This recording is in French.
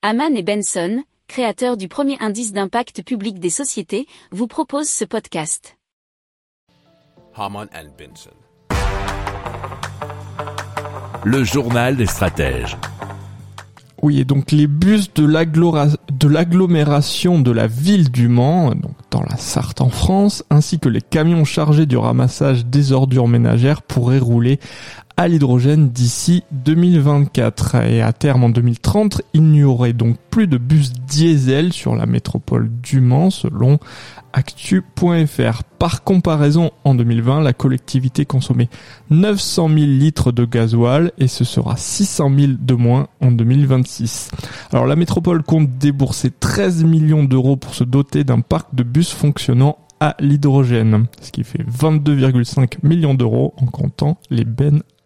Haman et Benson, créateurs du premier indice d'impact public des sociétés, vous proposent ce podcast. Haman and Benson. Le journal des stratèges. Oui, et donc les bus de l'agglomération de la ville du Mans, donc dans la Sarthe en France, ainsi que les camions chargés du ramassage des ordures ménagères pourraient rouler à l'hydrogène d'ici 2024. Et à terme en 2030, il n'y aurait donc plus de bus diesel sur la métropole du Mans selon actu.fr. Par comparaison, en 2020, la collectivité consommait 900 000 litres de gasoil et ce sera 600 000 de moins en 2026. Alors la métropole compte débourser 13 millions d'euros pour se doter d'un parc de bus fonctionnant à l'hydrogène, ce qui fait 22,5 millions d'euros en comptant les bennes